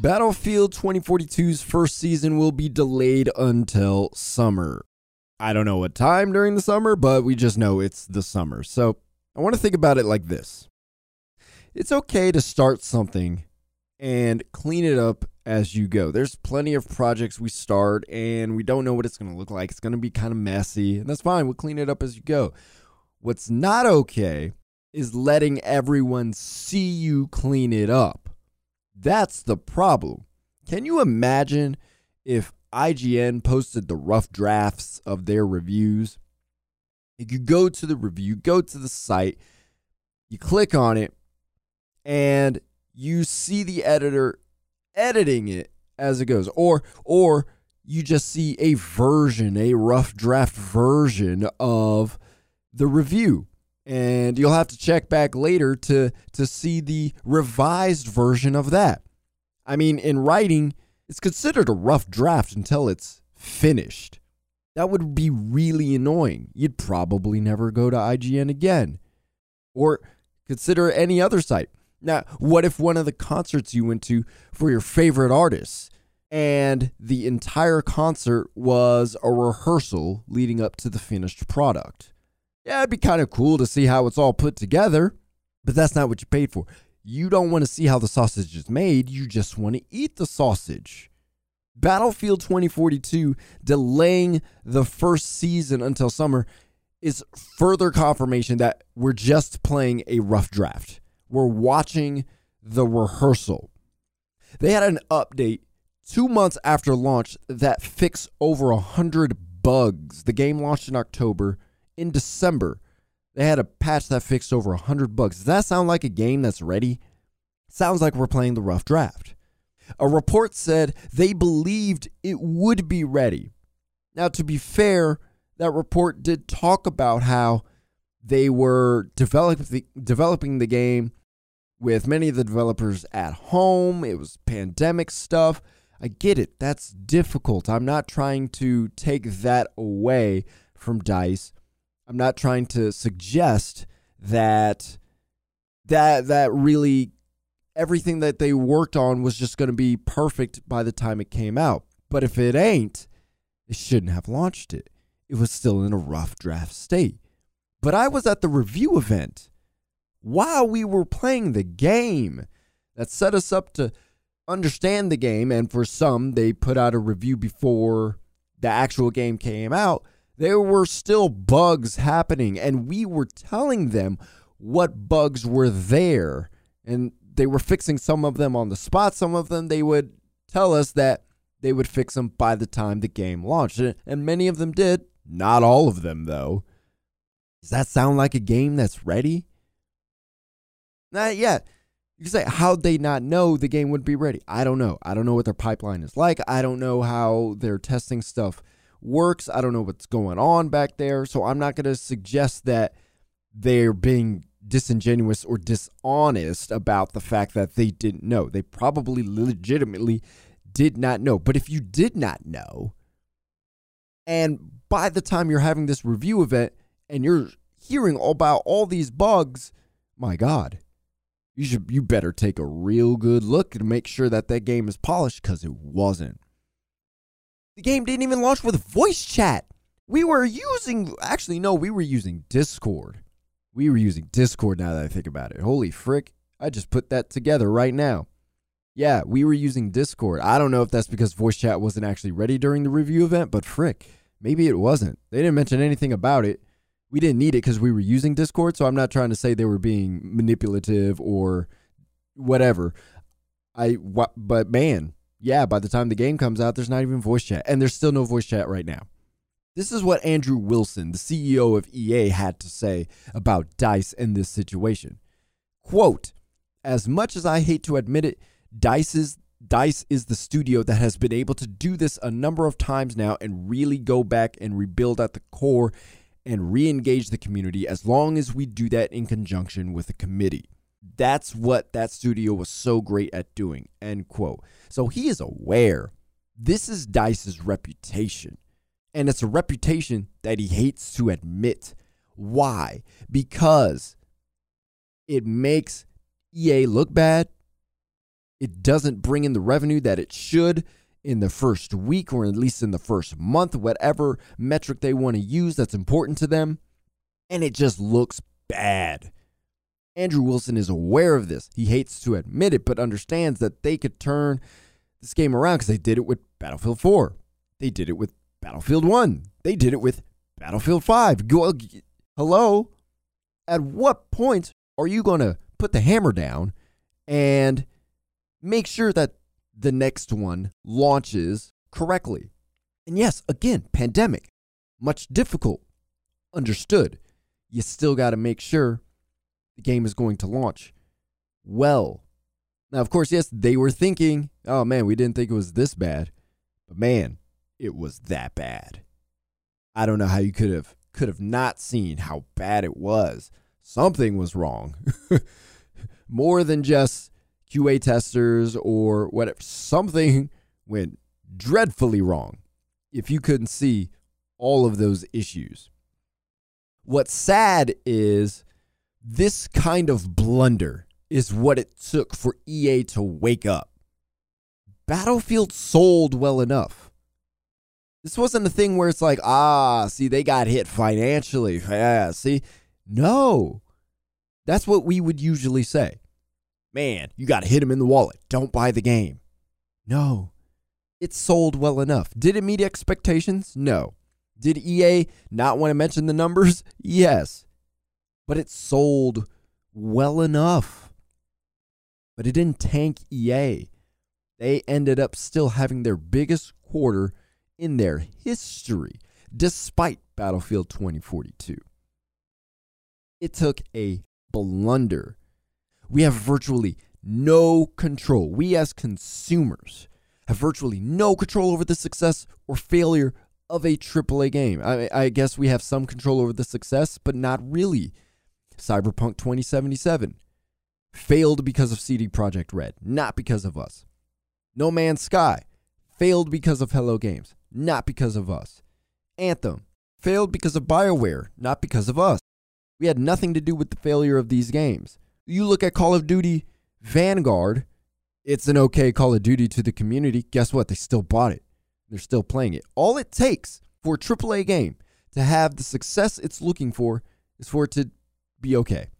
Battlefield 2042's first season will be delayed until summer. I don't know what time during the summer, but we just know it's the summer. So I want to think about it like this it's okay to start something and clean it up as you go. There's plenty of projects we start and we don't know what it's going to look like. It's going to be kind of messy, and that's fine. We'll clean it up as you go. What's not okay is letting everyone see you clean it up. That's the problem. Can you imagine if IGN posted the rough drafts of their reviews? If you go to the review, go to the site, you click on it, and you see the editor editing it as it goes. Or or you just see a version, a rough draft version of the review and you'll have to check back later to to see the revised version of that. I mean, in writing, it's considered a rough draft until it's finished. That would be really annoying. You'd probably never go to IGN again. Or consider any other site. Now, what if one of the concerts you went to for your favorite artists and the entire concert was a rehearsal leading up to the finished product? Yeah, it'd be kind of cool to see how it's all put together, but that's not what you paid for. You don't want to see how the sausage is made, you just want to eat the sausage. Battlefield 2042 delaying the first season until summer is further confirmation that we're just playing a rough draft. We're watching the rehearsal. They had an update two months after launch that fixed over 100 bugs. The game launched in October in December, they had a patch that fixed over 100 bugs. Does that sound like a game that's ready? Sounds like we're playing the rough draft. A report said they believed it would be ready. Now, to be fair, that report did talk about how they were develop the, developing the game with many of the developers at home. It was pandemic stuff. I get it. That's difficult. I'm not trying to take that away from DICE. I'm not trying to suggest that that that really everything that they worked on was just going to be perfect by the time it came out. But if it ain't, they shouldn't have launched it. It was still in a rough draft state. But I was at the review event while we were playing the game that set us up to understand the game. And for some, they put out a review before the actual game came out there were still bugs happening, and we were telling them what bugs were there. And they were fixing some of them on the spot. Some of them they would tell us that they would fix them by the time the game launched. And many of them did. Not all of them, though. Does that sound like a game that's ready? Not yet. You say, how'd they not know the game would be ready? I don't know. I don't know what their pipeline is like. I don't know how they're testing stuff works. I don't know what's going on back there. So I'm not going to suggest that they're being disingenuous or dishonest about the fact that they didn't know. They probably legitimately did not know. But if you did not know, and by the time you're having this review event and you're hearing about all these bugs, my God, you should you better take a real good look and make sure that that game is polished because it wasn't. The game didn't even launch with voice chat. We were using, actually, no, we were using Discord. We were using Discord now that I think about it. Holy frick. I just put that together right now. Yeah, we were using Discord. I don't know if that's because voice chat wasn't actually ready during the review event, but frick, maybe it wasn't. They didn't mention anything about it. We didn't need it because we were using Discord, so I'm not trying to say they were being manipulative or whatever. I but man, yeah, by the time the game comes out, there's not even voice chat. And there's still no voice chat right now. This is what Andrew Wilson, the CEO of EA, had to say about DICE in this situation. Quote, as much as I hate to admit it, DICE's DICE is the studio that has been able to do this a number of times now and really go back and rebuild at the core and re engage the community as long as we do that in conjunction with a committee. That's what that studio was so great at doing. End quote. So he is aware this is Dice's reputation. And it's a reputation that he hates to admit. Why? Because it makes EA look bad it doesn't bring in the revenue that it should in the first week or at least in the first month, whatever metric they want to use that's important to them. And it just looks bad. Andrew Wilson is aware of this. He hates to admit it, but understands that they could turn this game around because they did it with Battlefield 4. They did it with Battlefield 1. They did it with Battlefield 5. Go, hello? At what point are you going to put the hammer down and make sure that the next one launches correctly? And yes, again, pandemic, much difficult, understood. You still got to make sure the game is going to launch well. Now, of course, yes, they were thinking, oh man, we didn't think it was this bad. But man, it was that bad. I don't know how you could have could have not seen how bad it was. Something was wrong. More than just QA testers or whatever. Something went dreadfully wrong if you couldn't see all of those issues. What's sad is this kind of blunder is what it took for EA to wake up. Battlefield sold well enough. This wasn't a thing where it's like, ah, see, they got hit financially. Yeah, see? No. That's what we would usually say. Man, you got to hit him in the wallet. Don't buy the game. No. It sold well enough. Did it meet expectations? No. Did EA not want to mention the numbers? Yes. But it sold well enough. But it didn't tank EA. They ended up still having their biggest quarter in their history, despite Battlefield 2042. It took a blunder. We have virtually no control. We, as consumers, have virtually no control over the success or failure of a AAA game. I, I guess we have some control over the success, but not really. Cyberpunk 2077 failed because of CD Projekt Red, not because of us. No Man's Sky failed because of Hello Games, not because of us. Anthem failed because of BioWare, not because of us. We had nothing to do with the failure of these games. You look at Call of Duty Vanguard, it's an okay Call of Duty to the community. Guess what? They still bought it. They're still playing it. All it takes for a AAA game to have the success it's looking for is for it to be okay.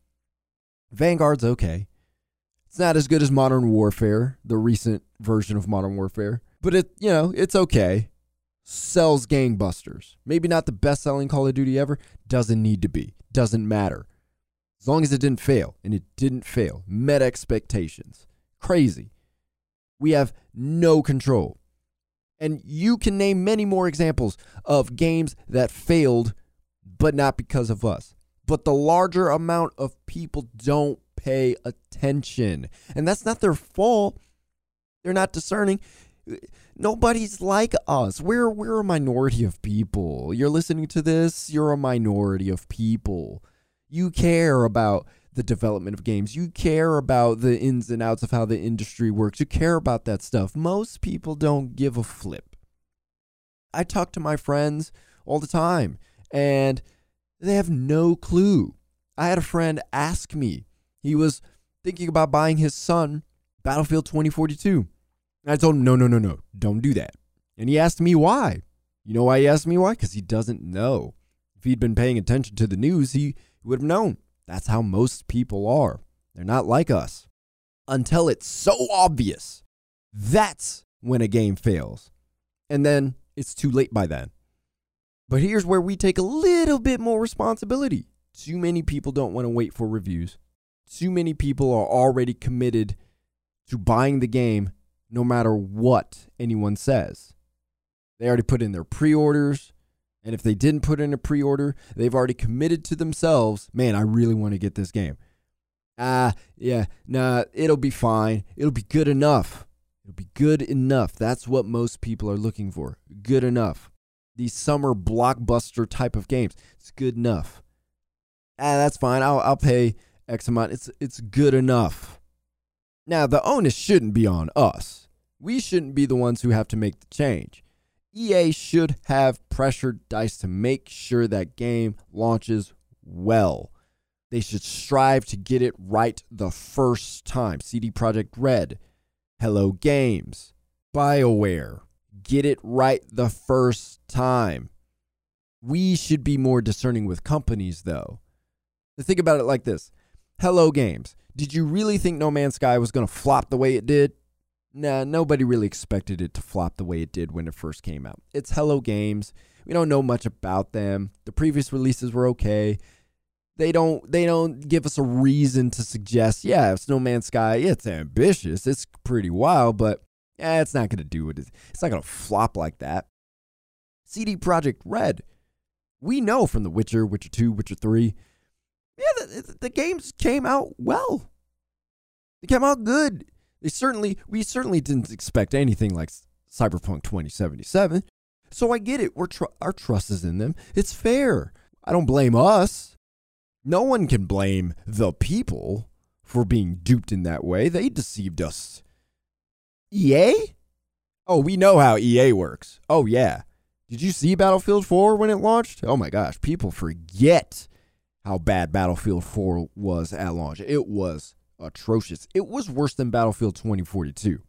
Vanguard's okay. It's not as good as Modern Warfare, the recent version of Modern Warfare, but it, you know, it's okay sells gangbusters. Maybe not the best selling Call of Duty ever. Doesn't need to be. Doesn't matter. As long as it didn't fail, and it didn't fail, met expectations. Crazy. We have no control. And you can name many more examples of games that failed, but not because of us. But the larger amount of people don't pay attention. And that's not their fault. They're not discerning nobody's like us. We're we're a minority of people. You're listening to this, you're a minority of people. You care about the development of games. You care about the ins and outs of how the industry works. You care about that stuff. Most people don't give a flip. I talk to my friends all the time and they have no clue. I had a friend ask me. He was thinking about buying his son Battlefield 2042. And I told him, no, no, no, no, don't do that. And he asked me why. You know why he asked me why? Because he doesn't know. If he'd been paying attention to the news, he would have known. That's how most people are. They're not like us. Until it's so obvious. That's when a game fails. And then it's too late by then. But here's where we take a little bit more responsibility. Too many people don't want to wait for reviews. Too many people are already committed to buying the game no matter what anyone says. They already put in their pre orders. And if they didn't put in a pre order, they've already committed to themselves, man, I really want to get this game. Ah, yeah, nah, it'll be fine. It'll be good enough. It'll be good enough. That's what most people are looking for. Good enough. These summer blockbuster type of games. It's good enough. Ah, that's fine. I'll, I'll pay X amount. It's, it's good enough. Now, the onus shouldn't be on us. We shouldn't be the ones who have to make the change. EA should have pressured DICE to make sure that game launches well. They should strive to get it right the first time. CD Projekt Red Hello Games, BioWare. Get it right the first time. We should be more discerning with companies, though. Think about it like this Hello Games. Did you really think No Man's Sky was going to flop the way it did? Nah, nobody really expected it to flop the way it did when it first came out. It's Hello Games. We don't know much about them. The previous releases were okay. They don't they don't give us a reason to suggest, yeah, it's No Man's Sky, it's ambitious, it's pretty wild, but yeah, it's not gonna do it. It's not gonna flop like that. CD Projekt Red. We know from The Witcher, Witcher 2, Witcher 3, yeah, the, the games came out well. They came out good. They certainly, we certainly didn't expect anything like Cyberpunk 2077. So I get it. We're tr- our trust is in them. It's fair. I don't blame us. No one can blame the people for being duped in that way. They deceived us. EA? Oh, we know how EA works. Oh, yeah. Did you see Battlefield 4 when it launched? Oh my gosh, people forget how bad Battlefield 4 was at launch. It was atrocious. It was worse than Battlefield 2042.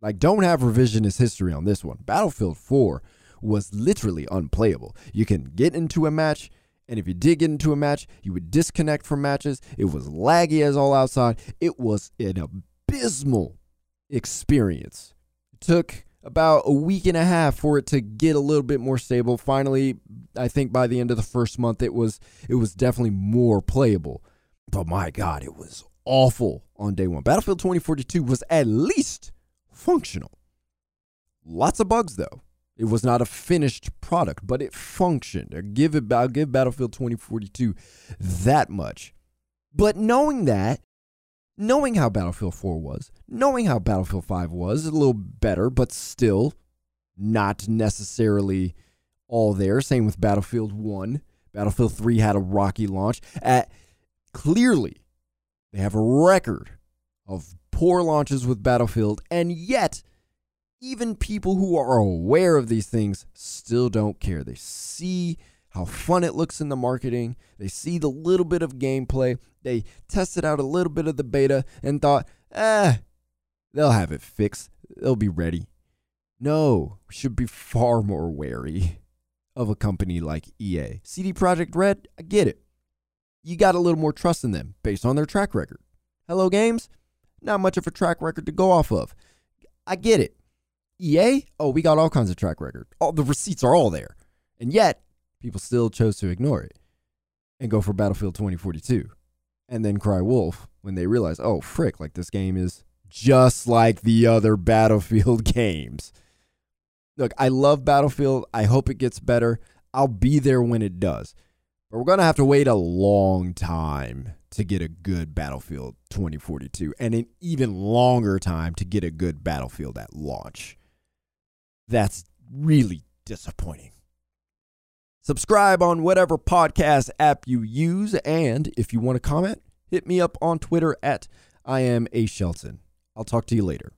Like, don't have revisionist history on this one. Battlefield 4 was literally unplayable. You can get into a match, and if you did get into a match, you would disconnect from matches. It was laggy as all outside. It was an abysmal experience. It took about a week and a half for it to get a little bit more stable. Finally, I think by the end of the first month it was it was definitely more playable. But my god, it was awful on day 1. Battlefield 2042 was at least functional. Lots of bugs though. It was not a finished product, but it functioned. I give it I'll give Battlefield 2042 that much. But knowing that, knowing how Battlefield 4 was, knowing how Battlefield 5 was, a little better, but still not necessarily all there. Same with Battlefield 1. Battlefield 3 had a rocky launch. At, clearly, they have a record of poor launches with Battlefield, and yet, even people who are aware of these things still don't care. They see how fun it looks in the marketing. They see the little bit of gameplay. They tested out a little bit of the beta and thought, eh, they'll have it fixed. They'll be ready. No, should be far more wary of a company like EA. CD Projekt Red, I get it. You got a little more trust in them based on their track record. Hello Games, not much of a track record to go off of. I get it. EA, oh, we got all kinds of track record. All the receipts are all there. And yet, people still chose to ignore it and go for Battlefield 2042 and then cry wolf when they realize, oh, frick, like this game is just like the other Battlefield games. Look, I love Battlefield. I hope it gets better. I'll be there when it does. But we're going to have to wait a long time to get a good Battlefield 2042 and an even longer time to get a good Battlefield at launch. That's really disappointing. Subscribe on whatever podcast app you use. And if you want to comment, hit me up on Twitter at I am A Shelton. I'll talk to you later.